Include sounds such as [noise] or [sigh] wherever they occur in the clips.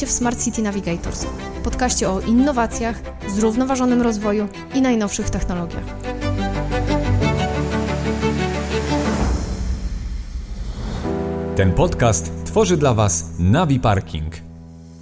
Witajcie w Smart City Navigators, podcaście o innowacjach, zrównoważonym rozwoju i najnowszych technologiach. Ten podcast tworzy dla Was Navi Parking.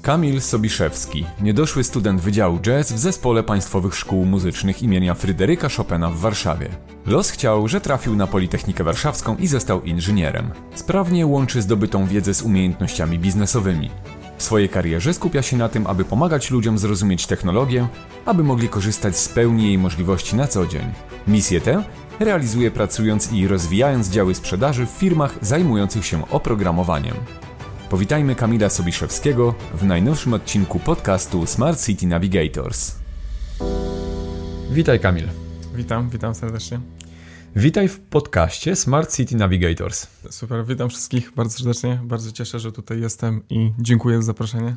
Kamil Sobiszewski, niedoszły student Wydziału Jazz w Zespole Państwowych Szkół Muzycznych imienia Fryderyka Chopina w Warszawie. Los chciał, że trafił na Politechnikę Warszawską i został inżynierem. Sprawnie łączy zdobytą wiedzę z umiejętnościami biznesowymi. W swojej karierze skupia się na tym, aby pomagać ludziom zrozumieć technologię, aby mogli korzystać z pełni jej możliwości na co dzień. Misję tę realizuje pracując i rozwijając działy sprzedaży w firmach zajmujących się oprogramowaniem. Powitajmy Kamila Sobiszewskiego w najnowszym odcinku podcastu Smart City Navigators. Witaj Kamil. Witam, witam serdecznie. Witaj w podcaście Smart City Navigators. Super, witam wszystkich bardzo serdecznie. Bardzo cieszę, że tutaj jestem i dziękuję za zaproszenie.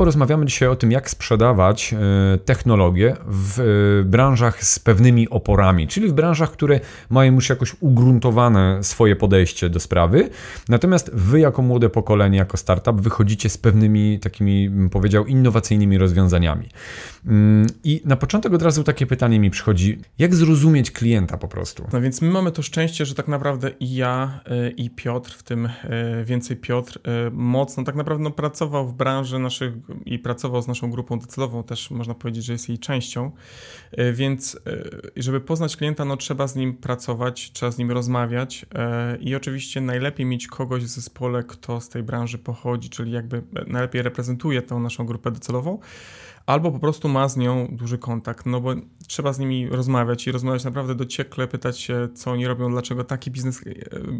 Porozmawiamy dzisiaj o tym, jak sprzedawać e, technologię w e, branżach z pewnymi oporami, czyli w branżach, które mają już jakoś ugruntowane swoje podejście do sprawy. Natomiast wy, jako młode pokolenie, jako startup, wychodzicie z pewnymi takimi, bym powiedział, innowacyjnymi rozwiązaniami. Mm, I na początek od razu takie pytanie mi przychodzi: jak zrozumieć klienta po prostu? No więc my mamy to szczęście, że tak naprawdę i ja, e, i Piotr, w tym więcej Piotr, mocno tak naprawdę no, pracował w branży naszych i pracował z naszą grupą docelową, też można powiedzieć, że jest jej częścią. E, więc, e, żeby poznać klienta, no trzeba z nim pracować, trzeba z nim rozmawiać e, i oczywiście najlepiej mieć kogoś w zespole, kto z tej branży pochodzi, czyli jakby najlepiej reprezentuje tą naszą grupę docelową albo po prostu ma z nią duży kontakt, no bo trzeba z nimi rozmawiać i rozmawiać naprawdę dociekle, pytać się, co oni robią, dlaczego taki biznes,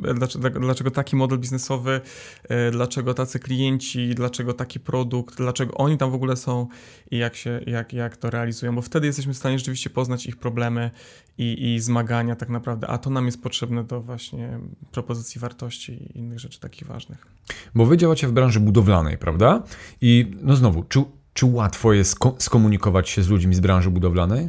e, dlaczego, dlaczego taki model biznesowy, e, dlaczego tacy klienci, dlaczego taki produkt, dlaczego oni tam w ogóle są i jak, się, jak, jak to realizują, bo wtedy jesteśmy w stanie rzeczywiście poznać ich problemy i, i zmagania tak naprawdę, a to nam jest potrzebne do właśnie propozycji wartości i innych rzeczy takich ważnych. Bo wy działacie w branży budowlanej, prawda? I no znowu, czy czy łatwo jest skomunikować się z ludźmi z branży budowlanej?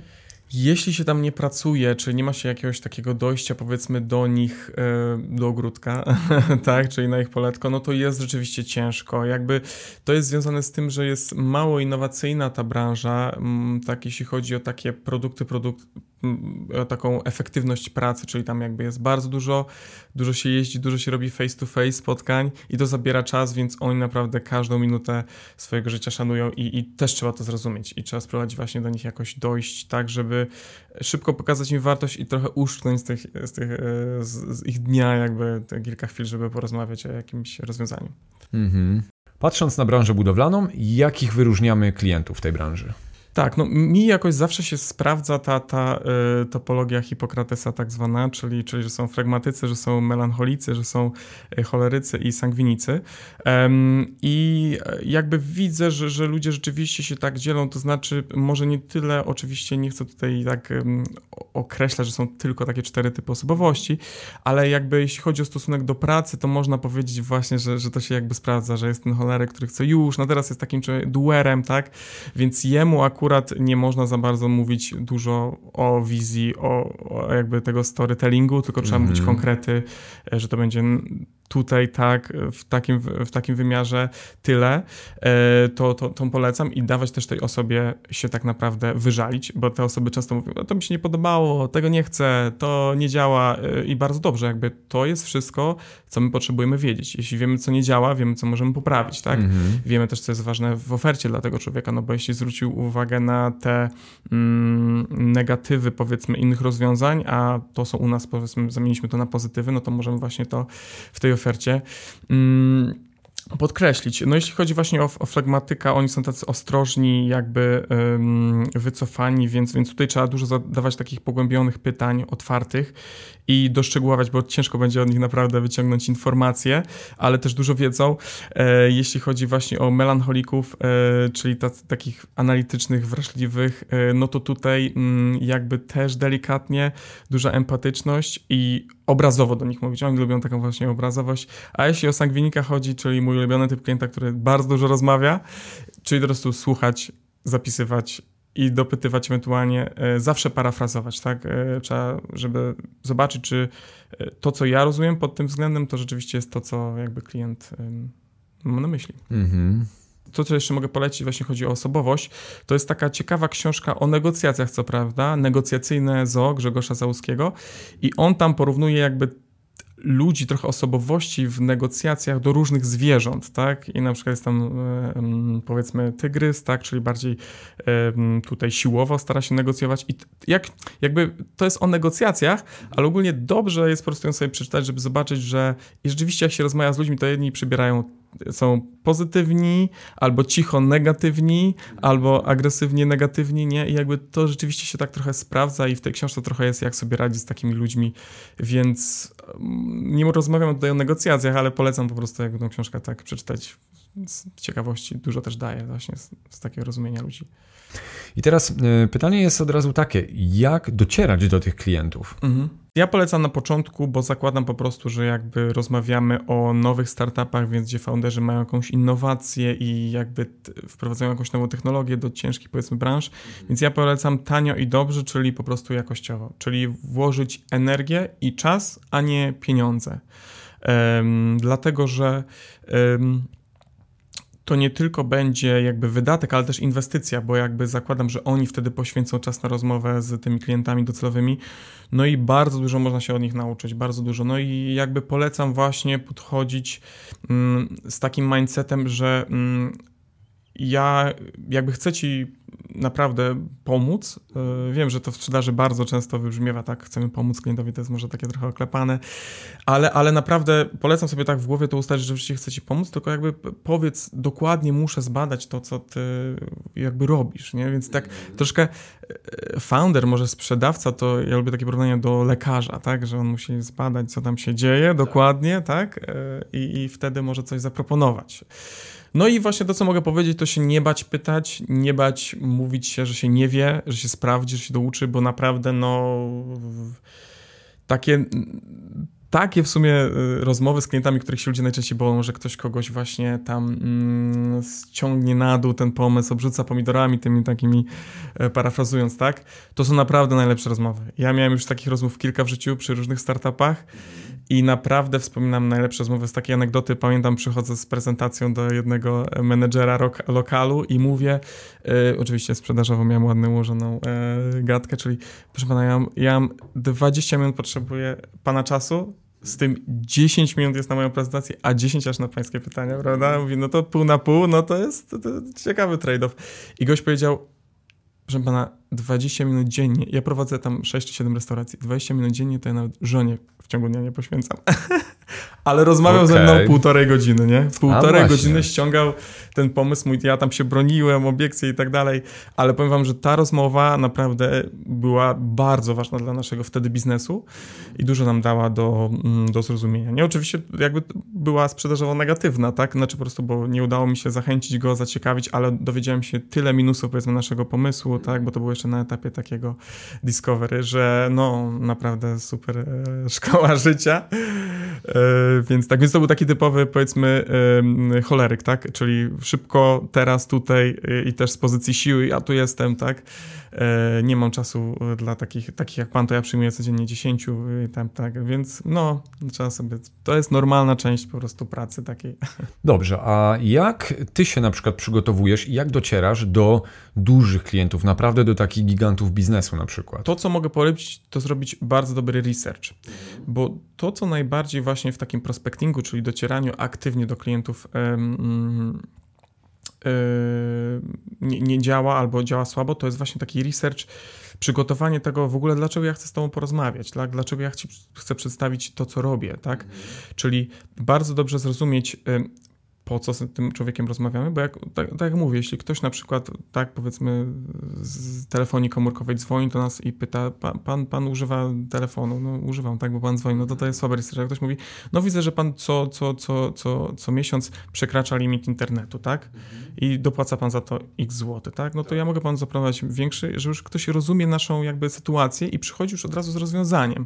Jeśli się tam nie pracuje, czy nie ma się jakiegoś takiego dojścia, powiedzmy, do nich, e, do ogródka, [laughs] tak, czyli na ich poletko, no to jest rzeczywiście ciężko. Jakby to jest związane z tym, że jest mało innowacyjna ta branża, tak, jeśli chodzi o takie produkty, produkt, taką efektywność pracy, czyli tam jakby jest bardzo dużo, dużo się jeździ, dużo się robi face to face spotkań i to zabiera czas, więc oni naprawdę każdą minutę swojego życia szanują i, i też trzeba to zrozumieć i trzeba spróbować właśnie do nich jakoś dojść, tak, żeby szybko pokazać im wartość i trochę uszknąć z, tych, z, tych, e, z, z ich dnia jakby te kilka chwil, żeby porozmawiać o jakimś rozwiązaniu. Mhm. Patrząc na branżę budowlaną, jakich wyróżniamy klientów tej branży? Tak, no mi jakoś zawsze się sprawdza ta, ta y, topologia Hipokratesa tak zwana, czyli, czyli że są flegmatycy, że są melancholicy, że są y, cholerycy i sangwinicy. I jakby widzę, że, że ludzie rzeczywiście się tak dzielą, to znaczy może nie tyle, oczywiście nie chcę tutaj tak określać, że są tylko takie cztery typy osobowości, ale jakby jeśli chodzi o stosunek do pracy, to można powiedzieć właśnie, że, że to się jakby sprawdza, że jest ten choleryk, który chce już, no teraz jest takim duerem, tak, więc jemu akurat akurat nie można za bardzo mówić dużo o wizji, o, o jakby tego storytellingu, tylko trzeba mm -hmm. mówić konkrety, e, że to będzie tutaj tak, w takim, w takim wymiarze tyle, e, to, to, to polecam i dawać też tej osobie się tak naprawdę wyżalić, bo te osoby często mówią, no to mi się nie podobało, tego nie chcę, to nie działa e, i bardzo dobrze, jakby to jest wszystko, co my potrzebujemy wiedzieć. Jeśli wiemy, co nie działa, wiemy, co możemy poprawić, tak? Mhm. Wiemy też, co jest ważne w ofercie dla tego człowieka, no bo jeśli zwrócił uwagę na te mm, negatywy, powiedzmy, innych rozwiązań, a to są u nas, powiedzmy, zamieniliśmy to na pozytywy, no to możemy właśnie to w tej ofercie. Mm, podkreślić. No jeśli chodzi właśnie o, o flegmatyka, oni są tacy ostrożni, jakby wycofani, więc, więc tutaj trzeba dużo zadawać takich pogłębionych pytań, otwartych i doszczegółować, bo ciężko będzie od nich naprawdę wyciągnąć informacje, ale też dużo wiedzą. E, jeśli chodzi właśnie o melancholików, e, czyli takich analitycznych, wrażliwych, e, no to tutaj mm, jakby też delikatnie, duża empatyczność i obrazowo do nich mówić. Oni lubią taką właśnie obrazowość. A jeśli o sangwinika chodzi, czyli mój ulubiony typ klienta, który bardzo dużo rozmawia, czyli po prostu słuchać, zapisywać i dopytywać ewentualnie, e, zawsze parafrazować, tak? E, trzeba, żeby zobaczyć, czy e, to, co ja rozumiem pod tym względem, to rzeczywiście jest to, co jakby klient ma na myśli. Mhm. To, co jeszcze mogę polecić, właśnie chodzi o osobowość, to jest taka ciekawa książka o negocjacjach, co prawda, negocjacyjne ZO Grzegorza Załuskiego i on tam porównuje jakby ludzi, trochę osobowości w negocjacjach do różnych zwierząt, tak? I na przykład jest tam powiedzmy tygrys, tak? Czyli bardziej tutaj siłowo stara się negocjować i jak, jakby to jest o negocjacjach, ale ogólnie dobrze jest po prostu ją sobie przeczytać, żeby zobaczyć, że i rzeczywiście jak się rozmawia z ludźmi, to jedni przybierają są pozytywni, albo cicho negatywni, albo agresywnie negatywni, nie? I jakby to rzeczywiście się tak trochę sprawdza i w tej książce trochę jest, jak sobie radzić z takimi ludźmi, więc mm, nie rozmawiam tutaj o negocjacjach, ale polecam po prostu jakby tą książkę tak przeczytać z ciekawości. Dużo też daje właśnie z, z takiego rozumienia ludzi. I teraz y, pytanie jest od razu takie, jak docierać do tych klientów? Mhm. Ja polecam na początku, bo zakładam po prostu, że jakby rozmawiamy o nowych startupach, więc gdzie founderzy mają jakąś innowację i jakby wprowadzają jakąś nową technologię do ciężkich powiedzmy branż, więc ja polecam tanio i dobrze, czyli po prostu jakościowo, czyli włożyć energię i czas, a nie pieniądze. Um, dlatego, że um, to nie tylko będzie jakby wydatek, ale też inwestycja, bo jakby zakładam, że oni wtedy poświęcą czas na rozmowę z tymi klientami docelowymi. No i bardzo dużo można się od nich nauczyć, bardzo dużo. No i jakby polecam właśnie podchodzić mm, z takim mindsetem, że mm, ja jakby chcę ci naprawdę pomóc. E, wiem, że to w sprzedaży bardzo często wybrzmiewa tak, chcemy pomóc klientowi, to jest może takie trochę oklepane, ale, ale naprawdę polecam sobie tak w głowie to ustalić, że rzeczywiście chcę ci pomóc, tylko jakby powiedz dokładnie, muszę zbadać to, co ty jakby robisz, nie? Więc tak troszkę e, founder, może sprzedawca, to ja lubię takie porównanie do lekarza, tak, że on musi zbadać, co tam się dzieje dokładnie, tak, e, i, i wtedy może coś zaproponować. No i właśnie to, co mogę powiedzieć, to się nie bać pytać, nie bać mówić się, że się nie wie, że się sprawdzi, że się douczy, bo naprawdę no takie takie w sumie y, rozmowy z klientami, których się ludzie najczęściej boją, że ktoś kogoś właśnie tam mm, ściągnie na dół ten pomysł, obrzuca pomidorami, tymi takimi e, parafrazując, tak? To są naprawdę najlepsze rozmowy. Ja miałem już takich rozmów kilka w życiu przy różnych startupach i naprawdę wspominam najlepsze rozmowy z takiej anegdoty. Pamiętam, przychodzę z prezentacją do jednego menedżera lokalu i mówię, e, oczywiście sprzedażowo miałem ładnie ułożoną e, gadkę, czyli proszę pana, ja, ja mam 20 minut potrzebuję pana czasu, z tym 10 minut jest na moją prezentację, a 10 aż na pańskie pytania, prawda? Mówi, no to pół na pół, no to jest to, to ciekawy trade-off. I gość powiedział, proszę pana, 20 minut dziennie, ja prowadzę tam 6 czy 7 restauracji, 20 minut dziennie to ja nawet żonie w ciągu dnia nie poświęcam. [laughs] Ale rozmawiał okay. ze mną półtorej godziny, nie? Półtorej godziny ściągał ten pomysł mój, ja tam się broniłem, obiekcje i tak dalej, ale powiem wam, że ta rozmowa naprawdę była bardzo ważna dla naszego wtedy biznesu i dużo nam dała do, mm, do zrozumienia. Nie, oczywiście jakby była sprzedażowo negatywna, tak? Znaczy po prostu, bo nie udało mi się zachęcić go, zaciekawić, ale dowiedziałem się tyle minusów, powiedzmy, naszego pomysłu, tak? Bo to było jeszcze na etapie takiego discovery, że no, naprawdę super e, szkoła życia. E, więc tak, więc to był taki typowy, powiedzmy, e, choleryk, tak? Czyli szybko, teraz, tutaj y, i też z pozycji siły, ja tu jestem, tak? E, nie mam czasu dla takich, takich jak pan, to ja przyjmuję codziennie 10 y, tam, tak, więc no, trzeba sobie, to jest normalna część po prostu pracy takiej. [laughs] Dobrze, a jak ty się na przykład przygotowujesz i jak docierasz do dużych klientów, naprawdę do takich gigantów biznesu na przykład? To, co mogę polecić, to zrobić bardzo dobry research, bo to, co najbardziej właśnie w takim prospectingu, czyli docieraniu aktywnie do klientów, Yy, nie, nie, działa albo działa słabo, to jest właśnie taki research, przygotowanie tego w ogóle, dlaczego ja chcę z Tobą porozmawiać, tak? dlaczego ja chcę, chcę przedstawić to, co robię, tak? Mhm. Czyli bardzo dobrze zrozumieć, po co z tym człowiekiem rozmawiamy, bo jak, tak, tak, jak mówię, jeśli ktoś na przykład, tak powiedzmy z telefonii komórkowej dzwoni do nas i pyta, pan, pan, pan używa telefonu, no używam, tak, bo pan dzwoni, no to to jest słabe research. Jak ktoś mówi, no widzę, że pan co, co, co, co, co miesiąc przekracza limit internetu, tak, mhm. i dopłaca pan za to x złoty, tak, no to ja mogę panu zaproponować większy, że już ktoś rozumie naszą jakby sytuację i przychodzi już od razu z rozwiązaniem.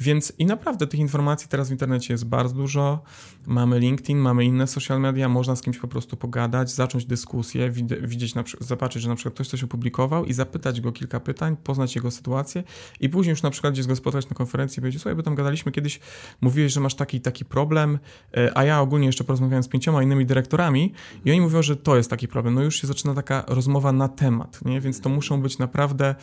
Więc i naprawdę tych informacji teraz w internecie jest bardzo dużo, mamy LinkedIn, mamy inne social media, pojawia, można z kimś po prostu pogadać, zacząć dyskusję, widzieć, na zobaczyć, że na przykład ktoś coś opublikował i zapytać go kilka pytań, poznać jego sytuację i później już na przykład gdzieś go spotkać na konferencji i powiedzieć, słuchaj, bo tam gadaliśmy kiedyś, mówiłeś, że masz taki taki problem, e, a ja ogólnie jeszcze porozmawiałem z pięcioma innymi dyrektorami i oni mówią, że to jest taki problem. No już się zaczyna taka rozmowa na temat, nie? Więc to muszą być naprawdę,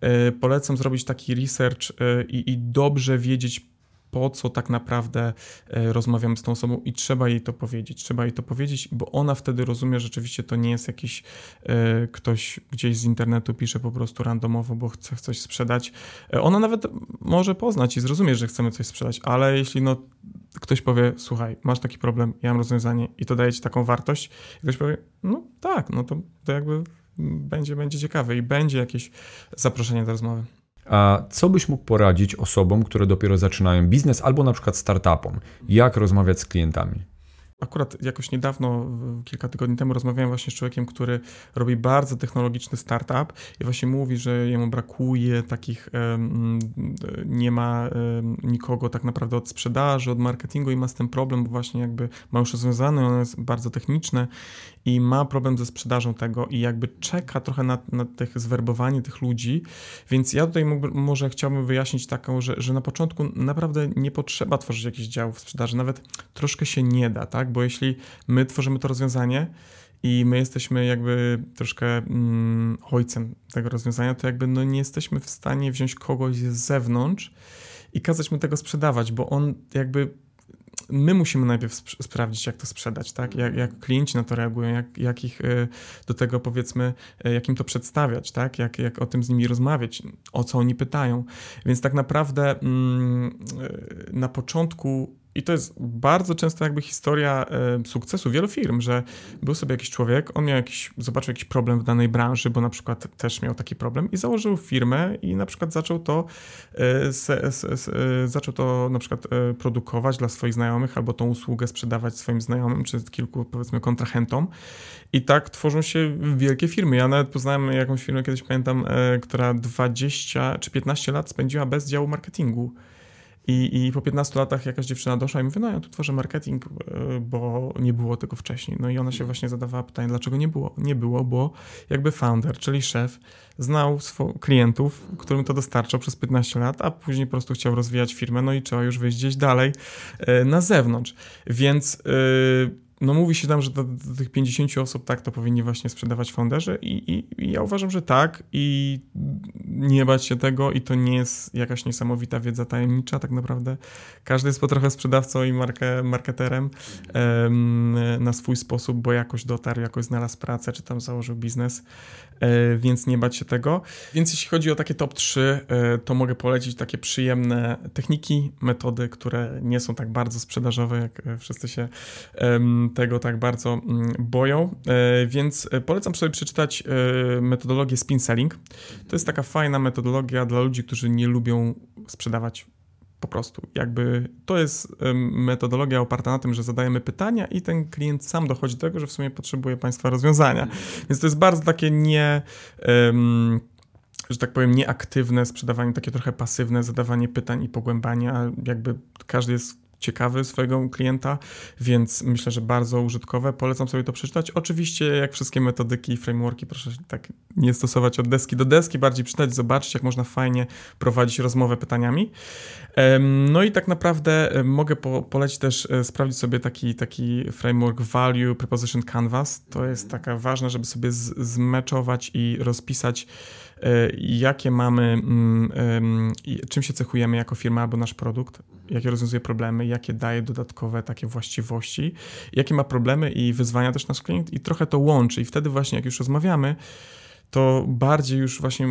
e, polecam zrobić taki research e, i, i dobrze wiedzieć, po co tak naprawdę e, rozmawiamy z tą osobą i trzeba jej to powiedzieć. Trzeba jej to powiedzieć, bo ona wtedy rozumie, że rzeczywiście to nie jest jakiś e, ktoś gdzieś z internetu pisze po prostu randomowo, bo chce coś sprzedać. E, ona nawet może poznać i zrozumieć, że chcemy coś sprzedać, ale jeśli no, ktoś powie, słuchaj, masz taki problem, ja mam rozwiązanie i to daje ci taką wartość, i ktoś powie, no tak, no to, to jakby będzie, będzie ciekawe i będzie jakieś zaproszenie do rozmowy. A co byś mógł poradzić osobom, które dopiero zaczynają biznes albo na przykład startupom? Jak rozmawiać z klientami? Akurat jakoś niedawno, kilka tygodni temu, rozmawiałem właśnie z człowiekiem, który robi bardzo technologiczny startup i właśnie mówi, że jemu brakuje takich, nie ma nikogo tak naprawdę od sprzedaży, od marketingu i ma z tym problem, bo właśnie jakby ma już rozwiązane, ono jest bardzo techniczne i ma problem ze sprzedażą tego i jakby czeka trochę na, na tych zwerbowanie tych ludzi, więc ja tutaj może chciałbym wyjaśnić taką, że, że na początku naprawdę nie potrzeba tworzyć jakichś działów sprzedaży, nawet troszkę się nie da, tak, bo jeśli my tworzymy to rozwiązanie, i my jesteśmy jakby troszkę mm, ojcem tego rozwiązania, to jakby no nie jesteśmy w stanie wziąć kogoś z zewnątrz i kazać mu tego sprzedawać, bo on jakby my musimy najpierw sp sprawdzić, jak to sprzedać, tak? Jak, jak, klienci na to reagują, jak, jak ich y, do tego powiedzmy, y, jak im to przedstawiać, tak? Jak, jak o tym z nimi rozmawiać, o co oni pytają. Więc tak naprawdę mm, y, na początku i to jest bardzo często jakby historia e, sukcesu wielu firm, że był sobie jakiś człowiek, on miał jakiś, zobaczył jakiś problem w danej branży, bo na przykład też miał taki problem i założył firmę i na przykład zaczął to, e, e, zaczął to na przykład produkować dla swoich znajomych albo tą usługę sprzedawać swoim znajomym czy kilku powiedzmy kontrahentom i tak tworzą się wielkie firmy. Ja nawet poznałem jakąś firmę, kiedyś pamiętam, która 20 czy 15 lat spędziła bez działu marketingu. I, I po 15 latach jakaś dziewczyna doszła i mówi, no ja tu tworzę marketing, e, bo nie było tego wcześniej. No i ona się właśnie zadawała pytanie, dlaczego nie było? Nie było, bo jakby founder, czyli szef, znał klientów, którym to dostarczał przez 15 lat, a później po prostu chciał rozwijać firmę, no i trzeba już wyjść gdzieś dalej e, na zewnątrz. Więc yy, no mówi się tam, że do, do, tych 50 osób tak to powinni właśnie sprzedawać founderzy i, i, i, ja uważam, że tak i nie bać się tego i to nie jest jakaś niesamowita wiedza tajemnicza tak naprawdę. Każdy jest po trochę sprzedawcą i marketerem um, na swój sposób, bo jakoś dotarł, jakoś znalazł pracę, czy tam założył biznes, e, więc nie bać się tego. Więc jeśli chodzi o takie top 3, e, to mogę polecić takie przyjemne techniki, metody, które nie są tak bardzo sprzedażowe, jak wszyscy się tego tak bardzo mm, boją, e, więc e, polecam sobie przeczytać e, metodologię spin selling. To jest taka fajna metodologia dla ludzi, którzy nie lubią sprzedawać po prostu. Jakby to jest metodologia oparta na tym, że zadajemy pytania i ten klient sam dochodzi do tego, że w sumie potrzebuje Państwa rozwiązania. Więc to jest bardzo takie nie. Um, że tak powiem, nieaktywne sprzedawanie, takie trochę pasywne zadawanie pytań i pogłębania. Jakby każdy jest ciekawy swojego klienta, więc myślę, że bardzo użytkowe. Polecam sobie to przeczytać. Oczywiście, jak wszystkie metodyki i frameworki, proszę tak nie stosować od deski do deski, bardziej czytać, zobaczyć, jak można fajnie prowadzić rozmowę pytaniami. No i tak naprawdę mogę po, polecić też e, sprawdzić sobie taki, taki framework Value Preposition Canvas. To jest taka ważne, żeby sobie zmeczować i rozpisać E, jakie mamy, mm, czym się cechujemy jako firma albo nasz produkt, jakie rozwiązuje problemy, jakie daje dodatkowe takie właściwości, jakie ma problemy i wyzwania też nasz klient? I trochę to łączy. I wtedy właśnie jak już rozmawiamy, to bardziej już właśnie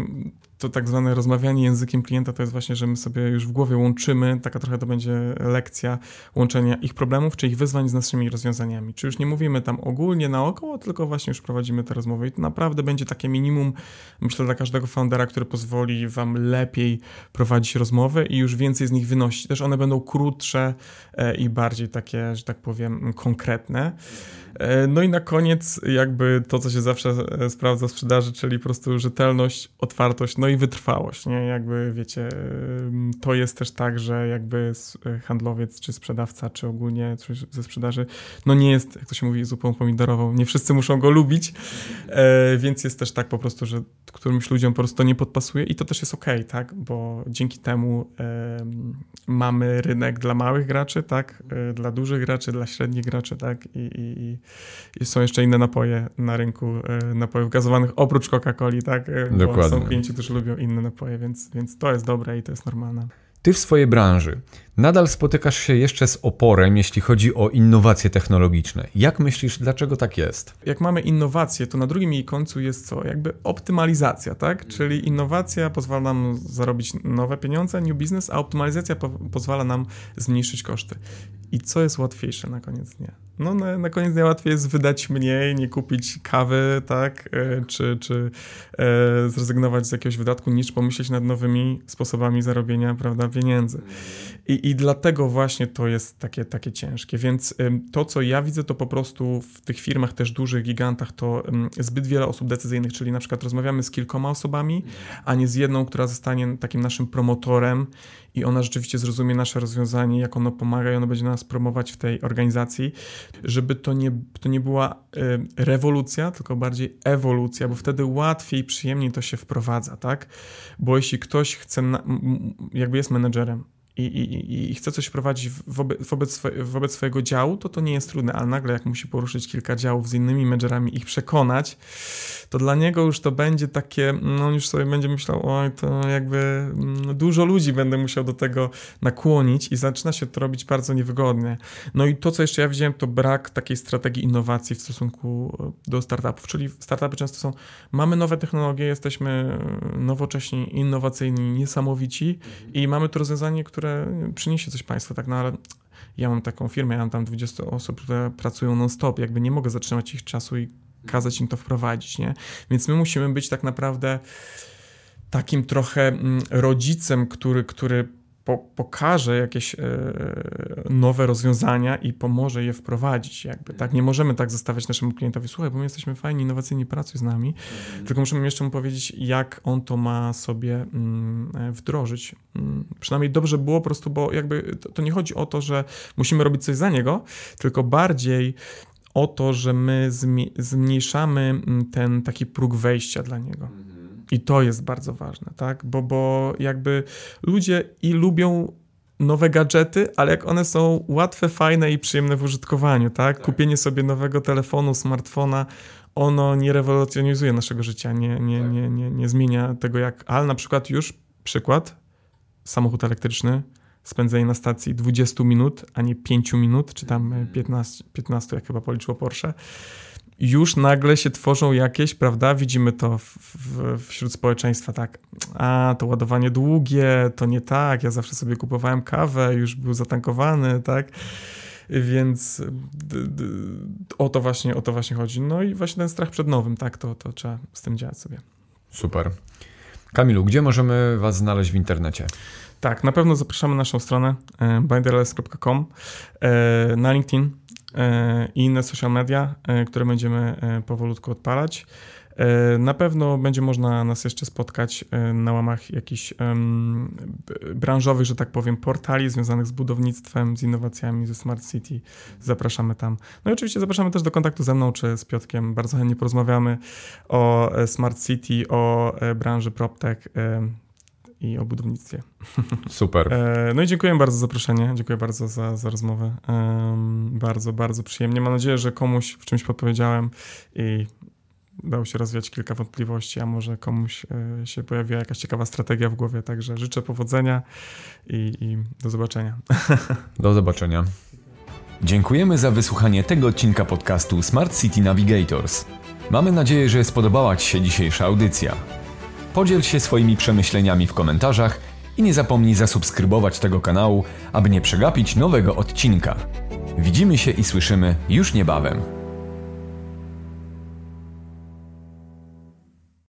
to tak zwane rozmawianie językiem klienta to jest właśnie, że my sobie już w głowie łączymy, taka trochę to będzie lekcja łączenia ich problemów czy ich wyzwań z naszymi rozwiązaniami. Czy już nie mówimy tam ogólnie naokoło, tylko właśnie już prowadzimy te rozmowy i to naprawdę będzie takie minimum, myślę, dla każdego foundera, który pozwoli wam lepiej prowadzić rozmowy i już więcej z nich wynosić. Też one będą krótsze e, i bardziej takie, że tak powiem, konkretne. E, no i na koniec jakby to, co się zawsze e, sprawdza w sprzedaży, czyli po prostu rzetelność, otwartość, no i wytrwałość, nie? Jakby, wiecie, to jest też tak, że jakby handlowiec, czy sprzedawca, czy ogólnie coś ze sprzedaży, no nie jest, jak to się mówi, zupą pomidorową. Nie wszyscy muszą go lubić, e, więc jest też tak po prostu, że którymś ludziom po prostu to nie podpasuje i to też jest okej, okay, tak? Bo dzięki temu mamy rynek dla małych graczy, tak? E, dla dużych graczy, dla średnich graczy, tak? I, i, i są jeszcze inne napoje na rynku, e, napojów gazowanych oprócz Coca-Coli, tak? Dokładnie. Bo są klienci, którzy lubią inne napoje, więc, więc to jest dobre i to jest normalne. Ty w swojej branży nadal spotykasz się jeszcze z oporem, jeśli chodzi o innowacje technologiczne. Jak myślisz, dlaczego tak jest? Jak mamy innowacje, to na drugim jej końcu jest co? Jakby optymalizacja, tak? Czyli innowacja pozwala nam zarobić nowe pieniądze, new business, a optymalizacja po pozwala nam zmniejszyć koszty. I co jest łatwiejsze na koniec dnia? No na, na koniec dnia łatwiej jest wydać mniej, nie kupić kawy, tak? E, czy, czy e, zrezygnować z jakiegoś wydatku, niż pomyśleć nad nowymi sposobami zarobienia, prawda, pieniędzy. I, I dlatego właśnie to jest takie, takie ciężkie. Więc to, co ja widzę, to po prostu w tych firmach też dużych, gigantach, to zbyt wiele osób decyzyjnych, czyli na przykład rozmawiamy z kilkoma osobami, a nie z jedną, która zostanie takim naszym promotorem i ona rzeczywiście zrozumie nasze rozwiązanie, jak ono pomaga i ono będzie nas promować w tej organizacji, żeby to nie, to nie była rewolucja, tylko bardziej ewolucja, bo wtedy łatwiej i przyjemniej to się wprowadza, tak? Bo jeśli ktoś chce, na, jakby jest menedżerem, i, i, i chce coś wprowadzić wobec, wobec, wobec swojego działu, to to nie jest trudne, ale nagle jak musi poruszyć kilka działów z innymi menedżerami, ich przekonać, to dla niego już to będzie takie, no już sobie będzie myślał, oj, to jakby mm, dużo ludzi będę musiał do tego nakłonić i zaczyna się to robić bardzo niewygodnie. No i to, co jeszcze ja widziałem, to brak takiej strategii innowacji w stosunku do startupów, czyli startupy często są, mamy nowe technologie, jesteśmy nowocześni, innowacyjni, niesamowici i mamy to rozwiązanie, które przyniesie coś Państwu, tak, no ale ja mam taką firmę, ja mam tam 20 osób, które pracują non-stop, jakby nie mogę zatrzymać ich czasu i kazać im to wprowadzić, nie? Więc my musimy być tak naprawdę takim trochę mm, rodzicem, który, który po, pokaże jakieś e, nowe rozwiązania i pomoże je wprowadzić. Jakby, tak? Nie możemy tak zostawiać naszemu klientowi, słuchaj, bo my jesteśmy fajni, innowacyjni, pracuj z nami, mm. tylko musimy jeszcze mu powiedzieć, jak on to ma sobie mm, e, wdrożyć. Mm, przynajmniej dobrze było po prostu, bo jakby to, to nie chodzi o to, że musimy robić coś za niego, tylko bardziej o to, że my zmniejszamy mm, ten taki próg wejścia dla niego. I to jest bardzo ważne, tak? Bo, bo jakby ludzie i lubią nowe gadżety, ale jak one są łatwe, fajne i przyjemne w użytkowaniu, tak? tak. Kupienie sobie nowego telefonu, smartfona, ono nie rewolucjonizuje naszego życia, nie, nie, tak. nie, nie, nie zmienia tego jak... Ale na przykład już, przykład, samochód elektryczny, spędzenie na stacji 20 minut, a nie 5 minut, czy tam 15, 15 jak chyba policzyło Porsche, już nagle się tworzą jakieś, prawda? Widzimy to w, w, wśród społeczeństwa, tak. A to ładowanie długie, to nie tak. Ja zawsze sobie kupowałem kawę, już był zatankowany, tak. Więc o, to właśnie, o to właśnie chodzi. No i właśnie ten strach przed nowym, tak, to, to trzeba z tym działać sobie. Super. Kamilu, gdzie możemy Was znaleźć w internecie? Tak, na pewno zapraszamy na naszą stronę e, binderless.com, e, na LinkedIn e, i inne social media, które będziemy powolutku odpalać. Na pewno będzie można nas jeszcze spotkać na łamach jakichś um, branżowych, że tak powiem, portali związanych z budownictwem, z innowacjami, ze Smart City. Zapraszamy tam. No i oczywiście zapraszamy też do kontaktu ze mną czy z Piotkiem. Bardzo chętnie porozmawiamy o Smart City, o branży PropTech i o budownictwie. [laughs] Super. E, no i dziękuję bardzo za zaproszenie, dziękuję bardzo za, za rozmowę. Bardzo, bardzo przyjemnie. Mam nadzieję, że komuś w czymś podpowiedziałem i dało się rozwiać kilka wątpliwości, a może komuś e, się pojawiła jakaś ciekawa strategia w głowie. Także życzę powodzenia i, i do zobaczenia. [laughs] Do zobaczenia. Dziękujemy za wysłuchanie tego odcinka podcastu Smart City Navigators. Mamy nadzieję, że spodobała Ci się dzisiejsza audycja. Podziel się swoimi przemyśleniami w komentarzach i nie zapomnij zasubskrybować tego kanału, aby nie przegapić nowego odcinka. Widzimy się i słyszymy już niebawem.